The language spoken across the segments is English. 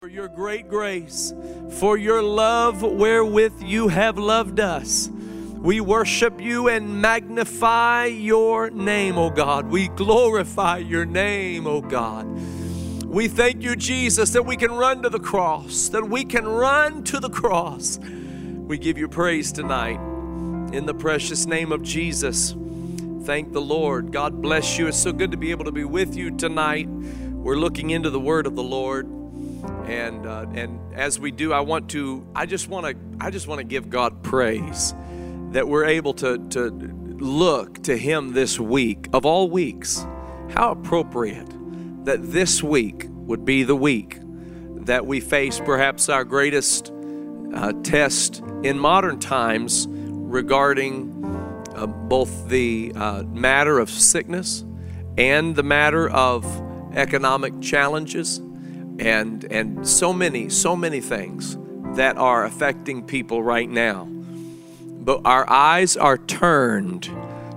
for your great grace, for your love wherewith you have loved us. We worship you and magnify your name, O God. We glorify your name, O God. We thank you, Jesus, that we can run to the cross, that we can run to the cross. We give you praise tonight in the precious name of Jesus. Thank the Lord. God bless you. It's so good to be able to be with you tonight. We're looking into the word of the Lord and uh, and as we do i want to i just want to i just want to give god praise that we're able to to look to him this week. Of all weeks how appropriate that this week would be the week that we face perhaps our greatest uh, test in modern times regarding uh, both the uh, matter of sickness and the matter of economic challenges and and so many so many things that are affecting people right now. But our eyes are turned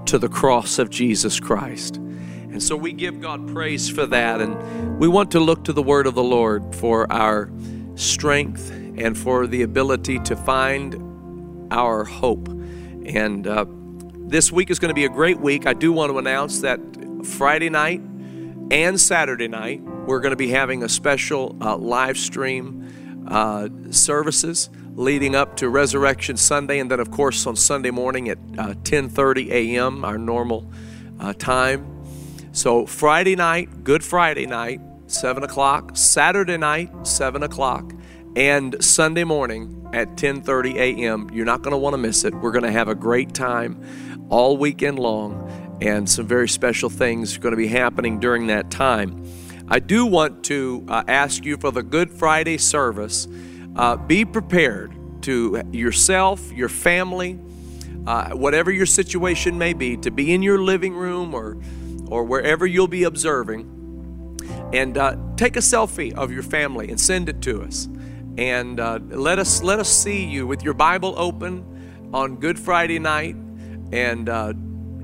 to the cross of Jesus Christ. And so we give God praise for that. And we want to look to the word of the Lord for our strength and for the ability to find our hope. And uh, this week is going to be a great week. I do want to announce that Friday night and Saturday night we're going to be having a special uh, live stream uh, services leading up to Resurrection Sunday, and then of course on Sunday morning at 10:30 uh, a.m. our normal uh, time. So Friday night, Good Friday night, seven o'clock. Saturday night, seven o'clock, and Sunday morning at 10:30 a.m. You're not going to want to miss it. We're going to have a great time all weekend long, and some very special things are going to be happening during that time. I do want to uh, ask you for the Good Friday service. Uh, be prepared to yourself, your family, uh, whatever your situation may be, to be in your living room or, or wherever you'll be observing, and uh, take a selfie of your family and send it to us. And uh, let us let us see you with your Bible open on Good Friday night, and uh,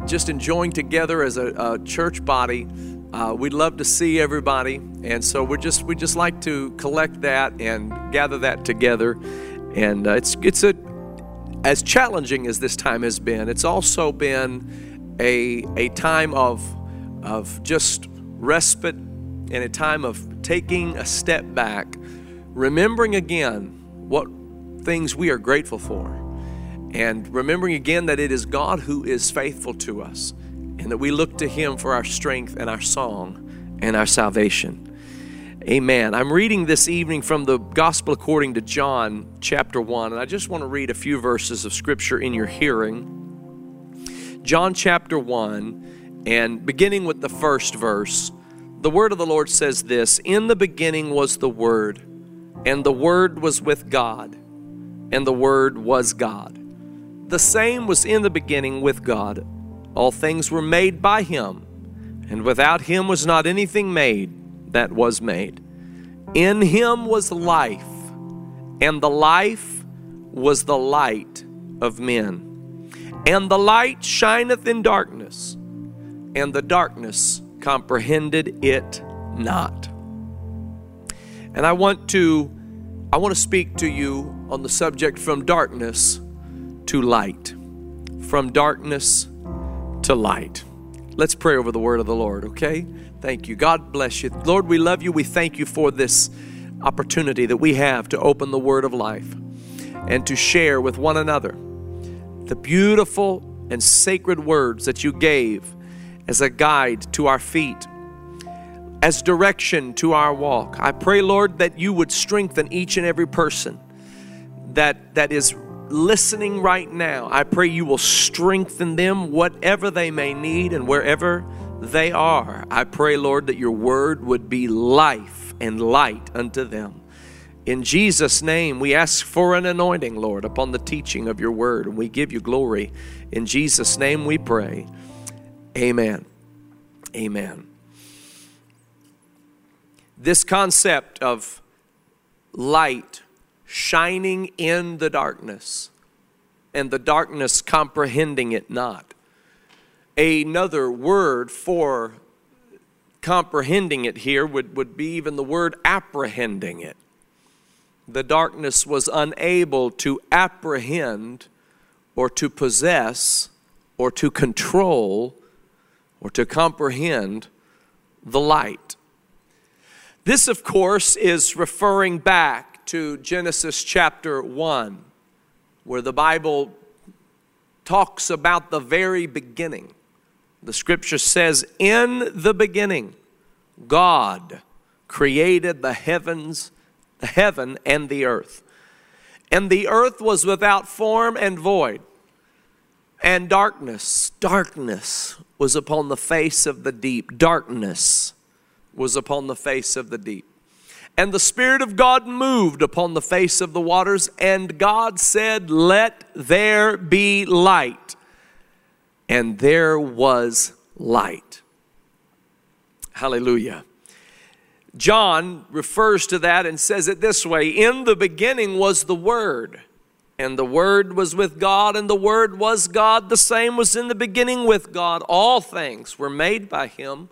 just enjoying together as a, a church body uh, we'd love to see everybody, and so we just we just like to collect that and gather that together. And uh, it's it's a as challenging as this time has been. It's also been a a time of of just respite and a time of taking a step back, remembering again what things we are grateful for, and remembering again that it is God who is faithful to us and that we look to Him for our strength and our song and our salvation. Amen. I'm reading this evening from the Gospel according to John, chapter 1, and I just want to read a few verses of Scripture in your hearing. John chapter 1, and beginning with the first verse, the word of the Lord says this In the beginning was the Word, and the Word was with God, and the Word was God. The same was in the beginning with God. All things were made by him, and without him was not anything made that was made. In him was life, and the life was the light of men. And the light shineth in darkness, and the darkness comprehended it not. And I want to I want to speak to you on the subject from darkness to light. From darkness to light. Let's pray over the word of the Lord, okay? Thank you. God bless you. Lord, we love you. We thank you for this opportunity that we have to open the word of life and to share with one another the beautiful and sacred words that you gave as a guide to our feet, as direction to our walk. I pray, Lord, that you would strengthen each and every person that, that is listening right now, I pray you will strengthen them, whatever they may need and wherever they are. I pray, Lord, that your word would be life and light unto them. In Jesus' name, we ask for an anointing, Lord, upon the teaching of your word, and we give you glory. In Jesus' name we pray. Amen. Amen. This concept of light shining in the darkness, and the darkness comprehending it not. Another word for comprehending it here would, would be even the word apprehending it. the darkness was unable to apprehend or to possess or to control or to comprehend the light. This, of course, is referring back to Genesis chapter 1, where the Bible talks about the very beginning. The scripture says, In the beginning, God created the heavens, the heaven and the earth. And the earth was without form and void, and darkness, darkness was upon the face of the deep. Darkness was upon the face of the deep. And the Spirit of God moved upon the face of the waters, and God said, Let there be light. And there was light. Hallelujah. John refers to that and says it this way In the beginning was the Word, and the Word was with God, and the Word was God. The same was in the beginning with God. All things were made by Him.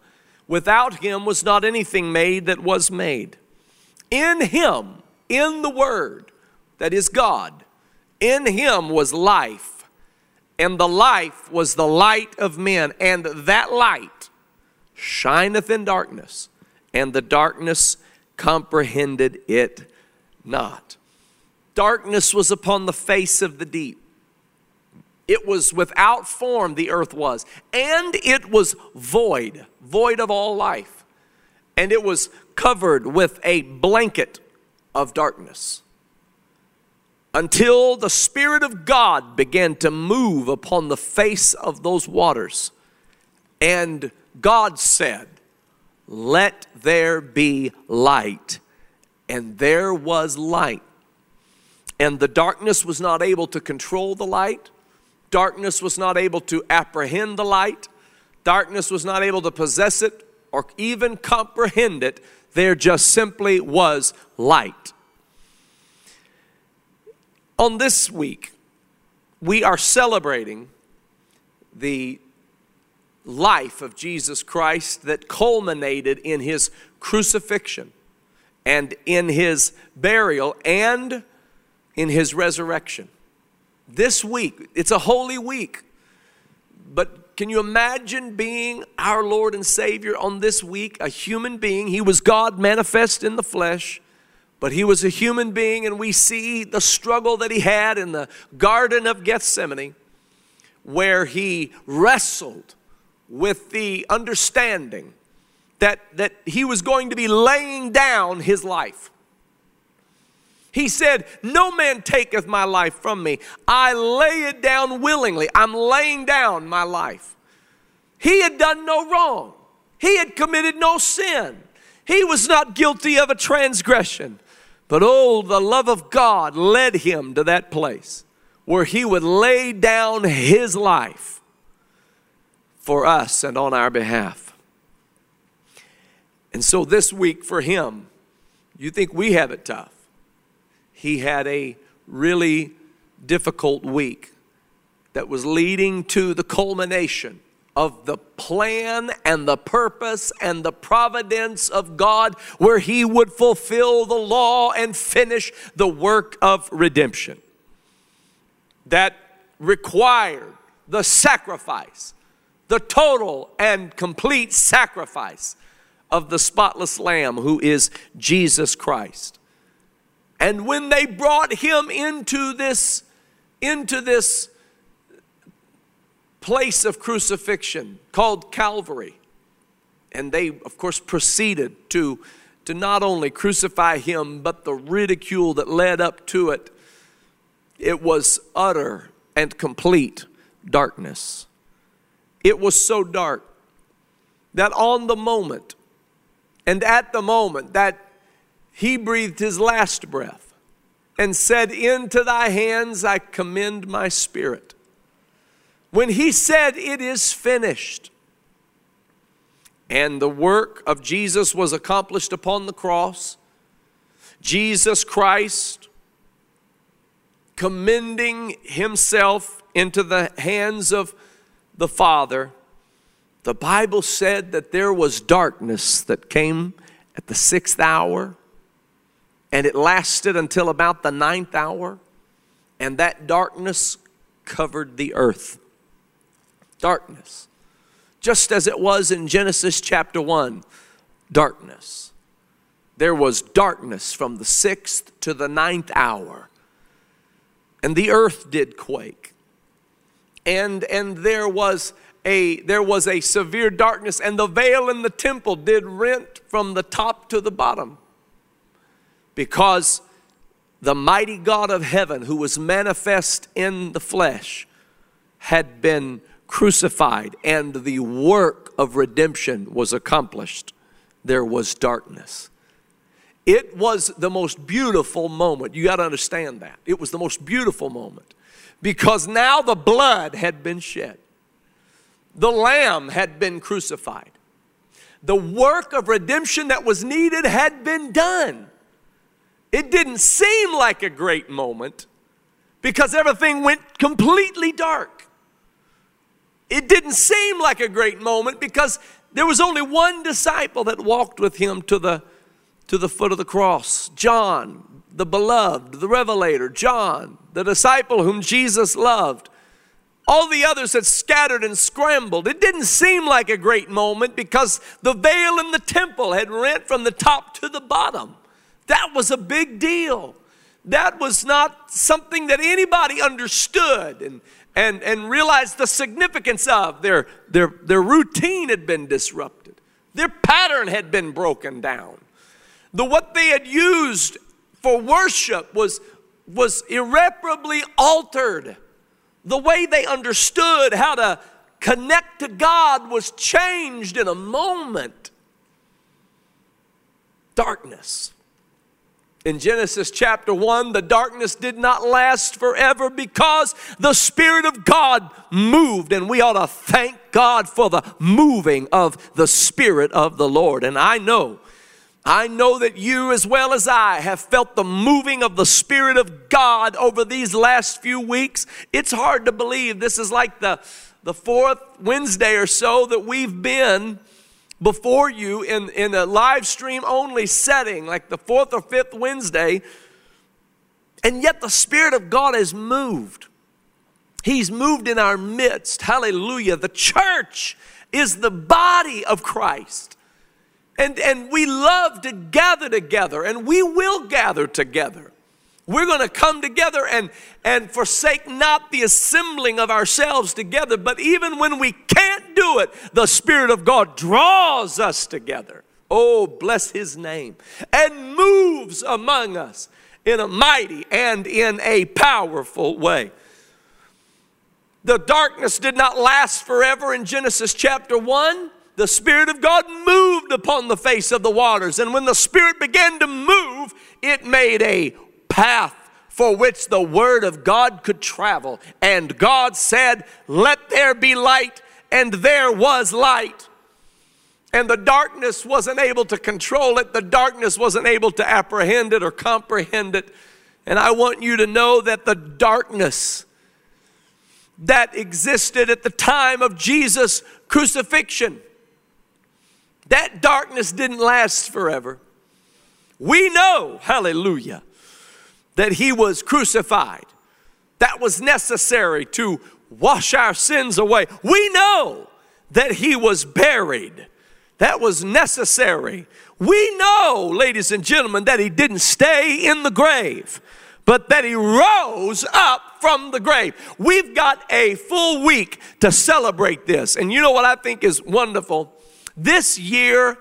Without Him was not anything made that was made. In Him, in the Word, that is God, in Him was life, and the life was the light of men, and that light shineth in darkness and the darkness comprehended it not. Darkness was upon the face of the deep. It was without form, the earth was, and it was void, void of all life. And it was covered with a blanket of darkness until the Spirit of God began to move upon the face of those waters. And God said, let there be light. And there was light. And the darkness was not able to control the light. Darkness was not able to apprehend the light. Darkness was not able to possess it or even comprehend it. There just simply was light. On this week, we are celebrating the life of Jesus Christ that culminated in his crucifixion and in his burial and in his resurrection. This week, it's a holy week, but can you imagine being our Lord and Savior on this week? A human being. He was God manifest in the flesh, but he was a human being, and we see the struggle that he had in the Garden of Gethsemane, where he wrestled with the understanding that, that he was going to be laying down his life. He said, No man taketh my life from me. I lay it down willingly. I'm laying down my life. He had done no wrong, he had committed no sin. He was not guilty of a transgression. But oh, the love of God led him to that place where he would lay down his life for us and on our behalf. And so this week for him, you think we have it tough. He had a really difficult week that was leading to the culmination of the plan and the purpose and the providence of God, where He would fulfill the law and finish the work of redemption. That required the sacrifice the total and complete sacrifice of the spotless Lamb who is Jesus Christ. And when they brought him into this, into this place of crucifixion called Calvary, and they, of course, proceeded to, to not only crucify him, but the ridicule that led up to it, it was utter and complete darkness. It was so dark that on the moment and at the moment that he breathed his last breath and said, Into thy hands I commend my spirit. When he said, It is finished, and the work of Jesus was accomplished upon the cross, Jesus Christ commending himself into the hands of the Father, the Bible said that there was darkness that came at the sixth hour, And it lasted until about the ninth hour, and that darkness covered the earth. Darkness. Just as it was in Genesis chapter 1, darkness. There was darkness from the sixth to the ninth hour, and the earth did quake. And, and there was a there was a severe darkness and the veil in the temple did rent from the top to the bottom because the mighty God of heaven, who was manifest in the flesh, had been crucified and the work of redemption was accomplished. There was darkness. It was the most beautiful moment. You got to understand that. It was the most beautiful moment because now the blood had been shed, the Lamb had been crucified, the work of redemption that was needed had been done. It didn't seem like a great moment because everything went completely dark. It didn't seem like a great moment because there was only one disciple that walked with him to the, to the foot of the cross John, the beloved, the revelator, John, the disciple whom Jesus loved. All the others had scattered and scrambled. It didn't seem like a great moment because the veil in the temple had rent from the top to the bottom. That was a big deal. That was not something that anybody understood and, and, and realized the significance of. Their, their, their routine had been disrupted, their pattern had been broken down. The what they had used for worship was, was irreparably altered. The way they understood how to connect to God was changed in a moment. Darkness in Genesis chapter 1, the darkness did not last forever because the Spirit of God moved, and we ought to thank God for the moving of the Spirit of the Lord. And I know, I know that you as well as I have felt the moving of the Spirit of God over these last few weeks. It's hard to believe this is like the, the fourth Wednesday or so that we've been before you in, in a live stream only setting, like the fourth or fifth Wednesday, and yet the Spirit of God has moved. He's moved in our midst. Hallelujah. The church is the body of Christ. And, and we love to gather together, and we will gather together. We're going to come together and, and forsake not the assembling of ourselves together, but even when we can't do it, the Spirit of God draws us together. Oh, bless His name. And moves among us in a mighty and in a powerful way. The darkness did not last forever in Genesis chapter 1 the Spirit of God moved upon the face of the waters. And when the Spirit began to move, it made a path for which the word of God could travel. And God said, Let there be light, and there was light. And the darkness wasn't able to control it, the darkness wasn't able to apprehend it or comprehend it. And I want you to know that the darkness that existed at the time of Jesus' crucifixion, that darkness didn't last forever. We know, hallelujah, that he was crucified. That was necessary to wash our sins away. We know that he was buried. That was necessary. We know, ladies and gentlemen, that he didn't stay in the grave, but that he rose up from the grave. We've got a full week to celebrate this. And you know what I think is wonderful? This year,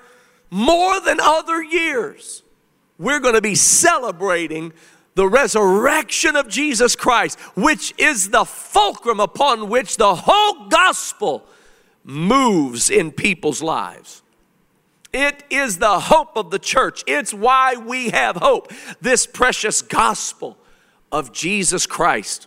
more than other years, we're going to be celebrating the resurrection of Jesus Christ, which is the fulcrum upon which the whole gospel moves in people's lives. It is the hope of the church. It's why we have hope. This precious gospel of Jesus Christ.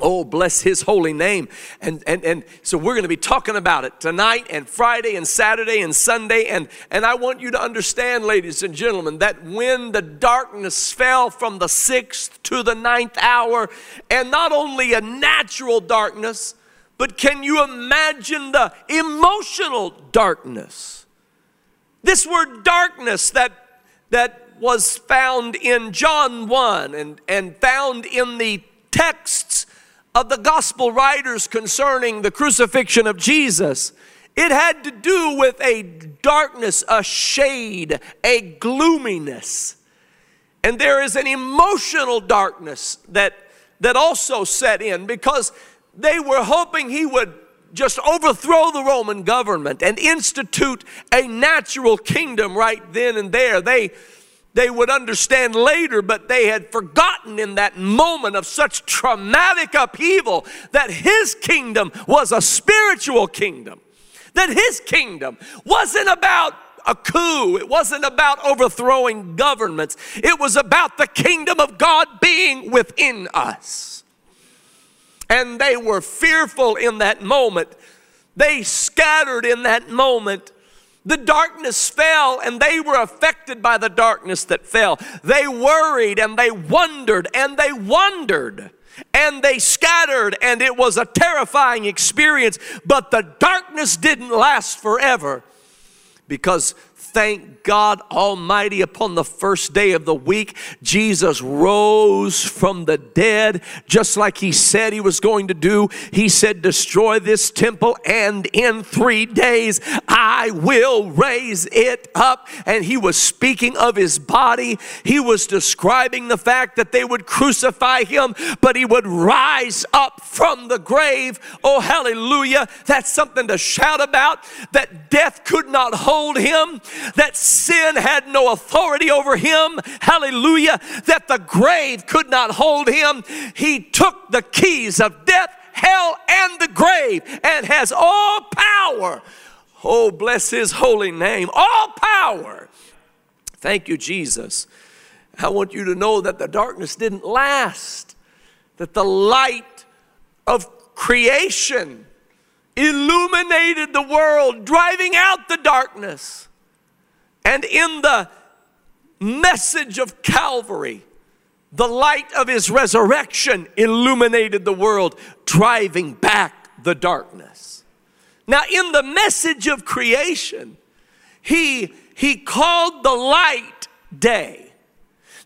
Oh, bless his holy name. And, and, and so we're going to be talking about it tonight and Friday and Saturday and Sunday. And, and I want you to understand, ladies and gentlemen, that when the darkness fell from the sixth to the ninth hour, and not only a natural darkness, but can you imagine the emotional darkness? This word darkness that, that was found in John 1 and, and found in the texts of the gospel writers concerning the crucifixion of Jesus, it had to do with a darkness, a shade, a gloominess. And there is an emotional darkness that, that also set in because they were hoping he would just overthrow the Roman government and institute a natural kingdom right then and there. They, they would understand later, but they had forgotten in that moment of such traumatic upheaval that his kingdom was a spiritual kingdom. That his kingdom wasn't about a coup. It wasn't about overthrowing governments. It was about the kingdom of God being within us. And they were fearful in that moment. They scattered in that moment. The darkness fell and they were affected by the darkness that fell. They worried and they wondered and they wondered and they scattered and it was a terrifying experience. But the darkness didn't last forever because thank God Almighty, upon the first day of the week, Jesus rose from the dead, just like He said He was going to do. He said, Destroy this temple, and in three days I will raise it up. And He was speaking of His body. He was describing the fact that they would crucify Him, but He would rise up from the grave. Oh, hallelujah. That's something to shout about that death could not hold Him that sin had no authority over him. Hallelujah. That the grave could not hold him. He took the keys of death, hell, and the grave and has all power. Oh, bless his holy name. All power. Thank you, Jesus. I want you to know that the darkness didn't last, that the light of creation illuminated the world, driving out the darkness. And in the message of Calvary, the light of his resurrection illuminated the world, driving back the darkness. Now, in the message of creation, he, he called the light day,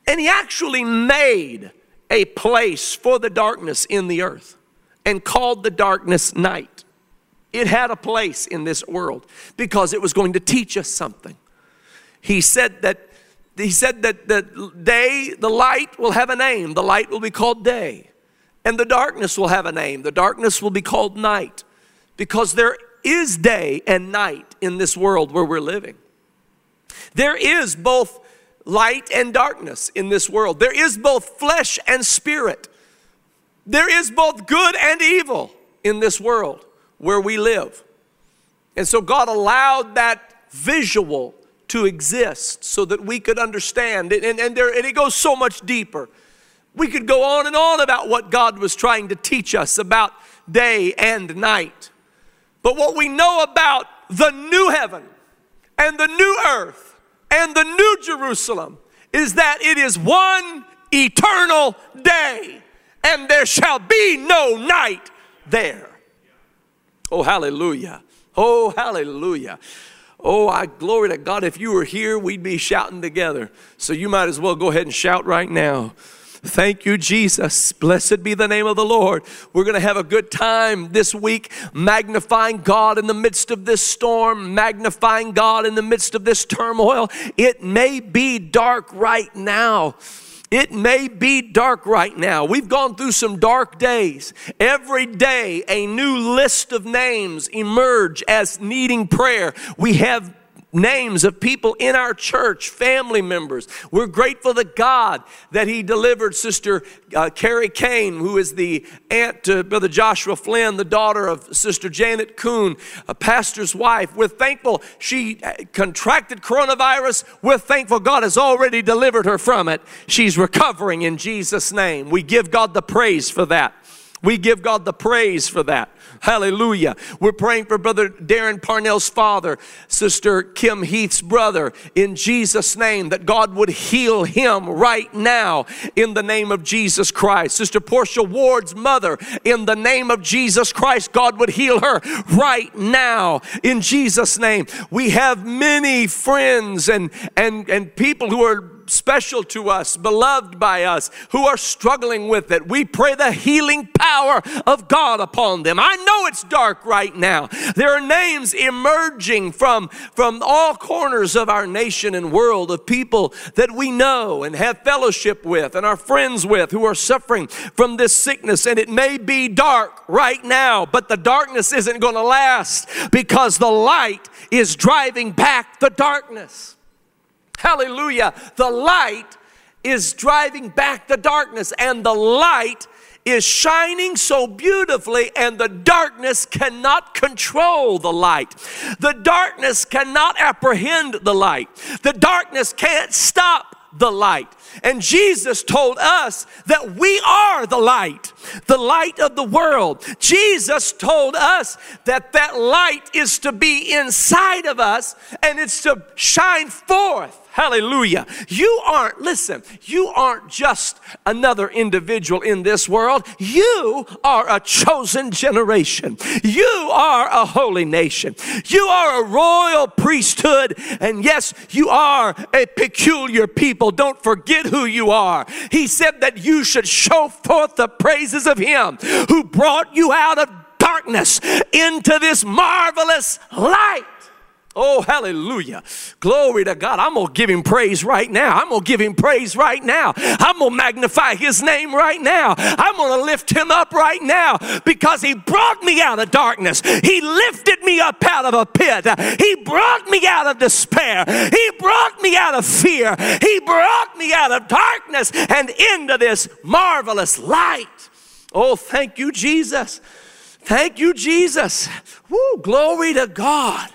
and he actually made a place for the darkness in the earth and called the darkness night. It had a place in this world because it was going to teach us something he said that he said that the day, the light will have a name. The light will be called day. And the darkness will have a name. The darkness will be called night. Because there is day and night in this world where we're living. There is both light and darkness in this world. There is both flesh and spirit. There is both good and evil in this world where we live. And so God allowed that visual to exist so that we could understand. And, and, and, there, and it goes so much deeper. We could go on and on about what God was trying to teach us about day and night. But what we know about the new heaven and the new earth and the new Jerusalem is that it is one eternal day and there shall be no night there. Oh, hallelujah. Oh, hallelujah. Oh, I glory to God. If you were here, we'd be shouting together. So you might as well go ahead and shout right now. Thank you, Jesus. Blessed be the name of the Lord. We're going to have a good time this week, magnifying God in the midst of this storm, magnifying God in the midst of this turmoil. It may be dark right now. It may be dark right now. We've gone through some dark days. Every day, a new list of names emerge as needing prayer. We have names of people in our church, family members. We're grateful to God that He delivered Sister uh, Carrie Kane, who is the aunt to Brother Joshua Flynn, the daughter of Sister Janet Kuhn, a pastor's wife. We're thankful she uh, contracted coronavirus. We're thankful God has already delivered her from it. She's recovering in Jesus' name. We give God the praise for that. We give God the praise for that. Hallelujah. We're praying for Brother Darren Parnell's father, Sister Kim Heath's brother, in Jesus' name, that God would heal him right now in the name of Jesus Christ. Sister Portia Ward's mother, in the name of Jesus Christ, God would heal her right now in Jesus' name. We have many friends and, and, and people who are special to us, beloved by us, who are struggling with it. We pray the healing power of God upon them. I know it's dark right now. There are names emerging from, from all corners of our nation and world of people that we know and have fellowship with and are friends with who are suffering from this sickness. And it may be dark right now, but the darkness isn't going to last because the light is driving back the darkness. Hallelujah. The light is driving back the darkness, and the light is shining so beautifully, and the darkness cannot control the light. The darkness cannot apprehend the light. The darkness can't stop the light. And Jesus told us that we are the light, the light of the world. Jesus told us that that light is to be inside of us and it's to shine forth Hallelujah. You aren't, listen, you aren't just another individual in this world. You are a chosen generation. You are a holy nation. You are a royal priesthood. And yes, you are a peculiar people. Don't forget who you are. He said that you should show forth the praises of Him who brought you out of darkness into this marvelous light. Oh, hallelujah. Glory to God. I'm going to give him praise right now. I'm going to give him praise right now. I'm going to magnify his name right now. I'm going to lift him up right now because he brought me out of darkness. He lifted me up out of a pit. He brought me out of despair. He brought me out of fear. He brought me out of darkness and into this marvelous light. Oh, thank you, Jesus. Thank you, Jesus. Woo, glory to God.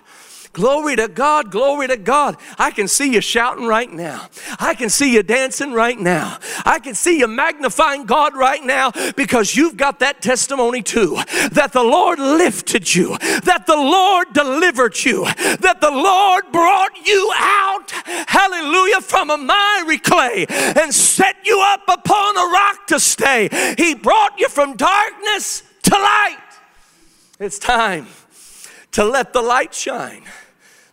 Glory to God, glory to God. I can see you shouting right now. I can see you dancing right now. I can see you magnifying God right now because you've got that testimony too that the Lord lifted you, that the Lord delivered you, that the Lord brought you out, hallelujah, from a miry clay and set you up upon a rock to stay. He brought you from darkness to light. It's time to let the light shine.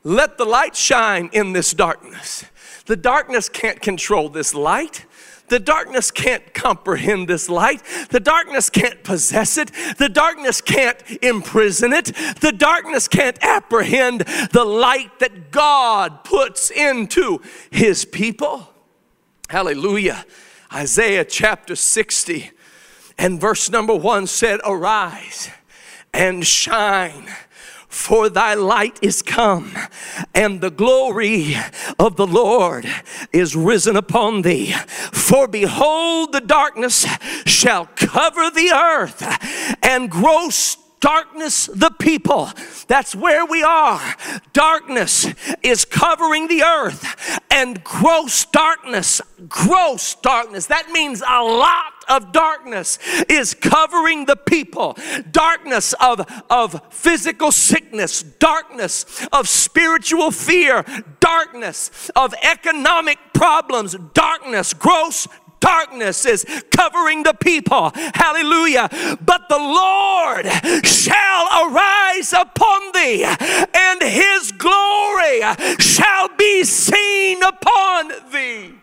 Let the light shine in this darkness. The darkness can't control this light. The darkness can't comprehend this light. The darkness can't possess it. The darkness can't imprison it. The darkness can't apprehend the light that God puts into his people. Hallelujah. Isaiah chapter 60 and verse number one said, Arise and shine for thy light is come, and the glory of the Lord is risen upon thee. For behold, the darkness shall cover the earth, and gross darkness the people. That's where we are. Darkness is covering the earth, and gross darkness, gross darkness, that means a lot of darkness is covering the people. Darkness of, of physical sickness, darkness of spiritual fear, darkness of economic problems, darkness, gross darkness is covering the people. Hallelujah. But the Lord shall arise upon thee, and his glory shall be seen upon thee.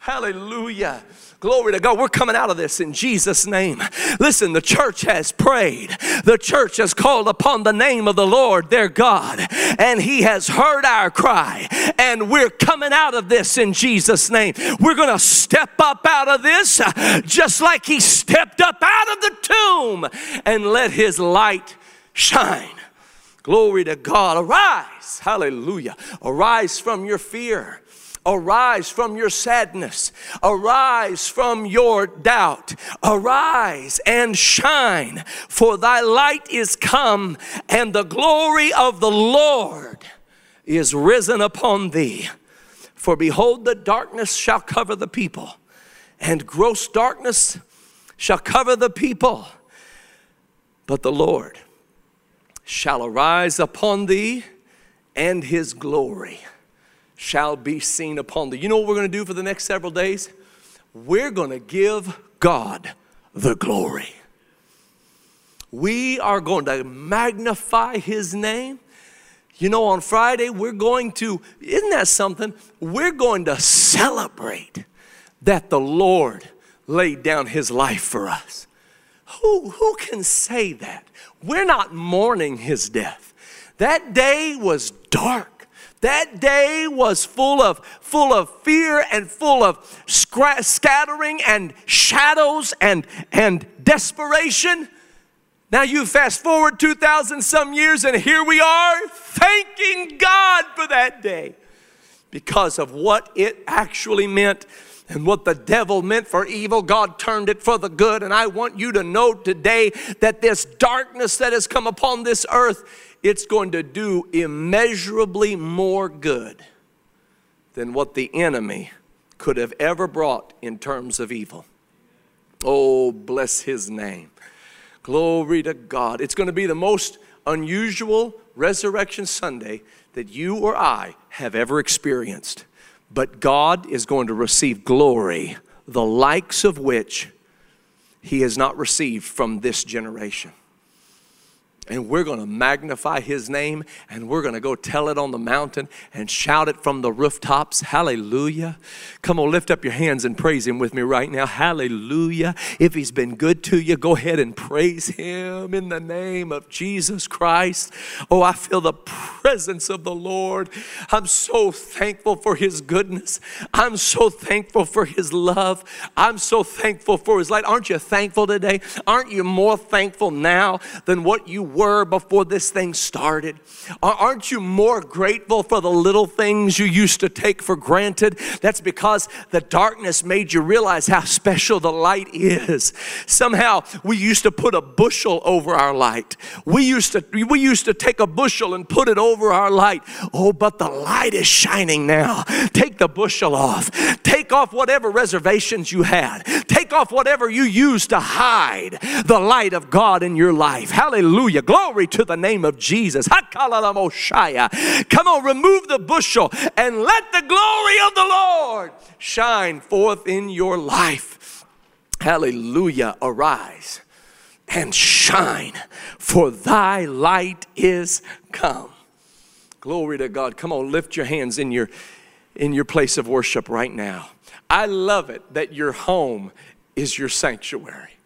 Hallelujah. Glory to God. We're coming out of this in Jesus' name. Listen, the church has prayed. The church has called upon the name of the Lord, their God, and He has heard our cry. And we're coming out of this in Jesus' name. We're going to step up out of this just like He stepped up out of the tomb and let His light shine. Glory to God. Arise. Hallelujah. Arise from your fear. Arise from your sadness. Arise from your doubt. Arise and shine, for thy light is come, and the glory of the Lord is risen upon thee. For behold, the darkness shall cover the people, and gross darkness shall cover the people. But the Lord shall arise upon thee, and his glory shall be seen upon thee. You know what we're going to do for the next several days? We're going to give God the glory. We are going to magnify his name You know, on Friday, we're going to, isn't that something? We're going to celebrate that the Lord laid down his life for us. Who, who can say that? We're not mourning his death. That day was dark. That day was full of, full of fear and full of scra- scattering and shadows and, and desperation. Now you fast forward 2,000 some years, and here we are thanking God for that day because of what it actually meant and what the devil meant for evil, God turned it for the good. And I want you to know today that this darkness that has come upon this earth, it's going to do immeasurably more good than what the enemy could have ever brought in terms of evil. Oh, bless his name. Glory to God. It's going to be the most unusual Resurrection Sunday that you or I have ever experienced. But God is going to receive glory, the likes of which he has not received from this generation. And we're going to magnify his name and we're going to go tell it on the mountain and shout it from the rooftops. Hallelujah. Come on, lift up your hands and praise him with me right now. Hallelujah. If he's been good to you, go ahead and praise him in the name of Jesus Christ. Oh, I feel the presence of the Lord. I'm so thankful for his goodness. I'm so thankful for his love. I'm so thankful for his light. Aren't you thankful today? Aren't you more thankful now than what you were before this thing started? Aren't you more grateful for the little things you used to take for granted? That's because the darkness made you realize how special the light is. Somehow we used to put a bushel over our light. We used to we used to take a bushel and put it over our light. Oh, but the light is shining now. Take the bushel off. Take off whatever reservations you had. Take off whatever you used to hide the light of God in your life. Hallelujah. Glory to the name of Jesus. Come on, remove the bushel and let the glory of the Lord shine forth in your life. Hallelujah. Arise and shine, for thy light is come. Glory to God. Come on, lift your hands in your in your place of worship right now. I love it that your home is your sanctuary.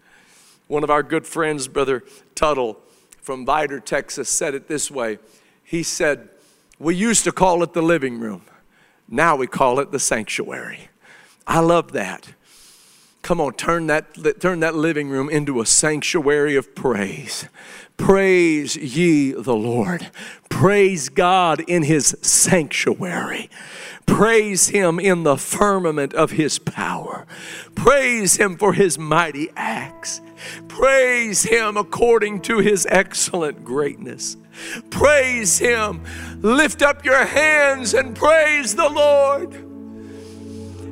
One of our good friends, Brother Tuttle, from Vidor, Texas, said it this way. He said, We used to call it the living room, now we call it the sanctuary. I love that. Come on, turn that, turn that living room into a sanctuary of praise. Praise ye the Lord. Praise God in his sanctuary. Praise him in the firmament of his power. Praise him for his mighty acts. Praise him according to his excellent greatness. Praise him. Lift up your hands and praise the Lord.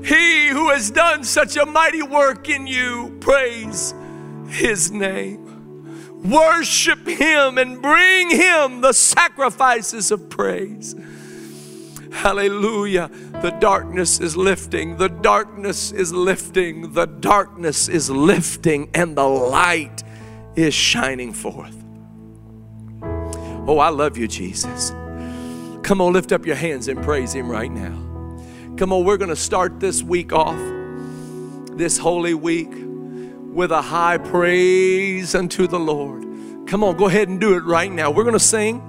He who has done such a mighty work in you, praise his name. Worship him and bring him the sacrifices of praise. Hallelujah. The darkness is lifting. The darkness is lifting. The darkness is lifting, and the light is shining forth. Oh, I love you, Jesus. Come on, lift up your hands and praise Him right now. Come on, we're going to start this week off, this holy week, with a high praise unto the Lord. Come on, go ahead and do it right now. We're going to sing.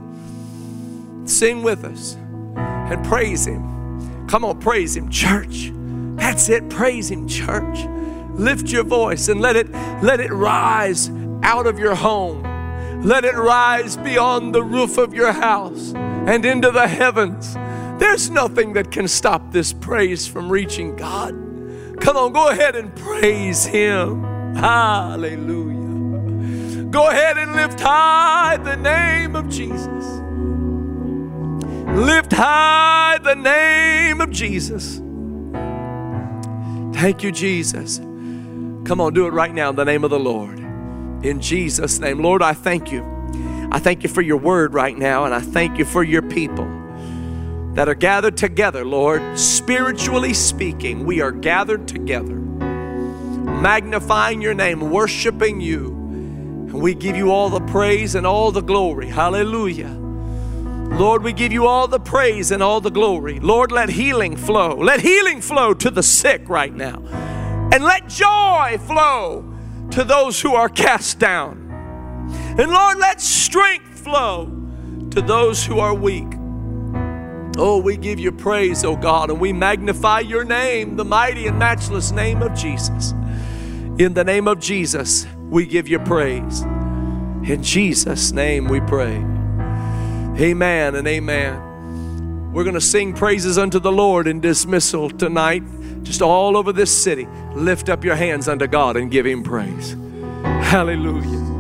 Sing with us and praise Him. Come on, praise Him, church. That's it. Praise Him, church. Lift your voice and let it let it rise out of your home. Let it rise beyond the roof of your house and into the heavens. There's nothing that can stop this praise from reaching God. Come on, go ahead and praise Him. Hallelujah. Go ahead and lift high the name of Jesus. Lift high the name of Jesus. Thank you, Jesus. Come on, do it right now in the name of the Lord. In Jesus' name. Lord, I thank you. I thank you for your word right now, and I thank you for your people that are gathered together, Lord. Spiritually speaking, we are gathered together, magnifying your name, worshiping you. And we give you all the praise and all the glory. Hallelujah. Lord, we give you all the praise and all the glory. Lord, let healing flow. Let healing flow to the sick right now. And let joy flow to those who are cast down. And Lord, let strength flow to those who are weak. Oh, we give you praise, oh God, and we magnify your name, the mighty and matchless name of Jesus. In the name of Jesus, we give you praise. In Jesus' name we pray. Amen and amen. We're going to sing praises unto the Lord in dismissal tonight, just all over this city. Lift up your hands unto God and give Him praise. Hallelujah.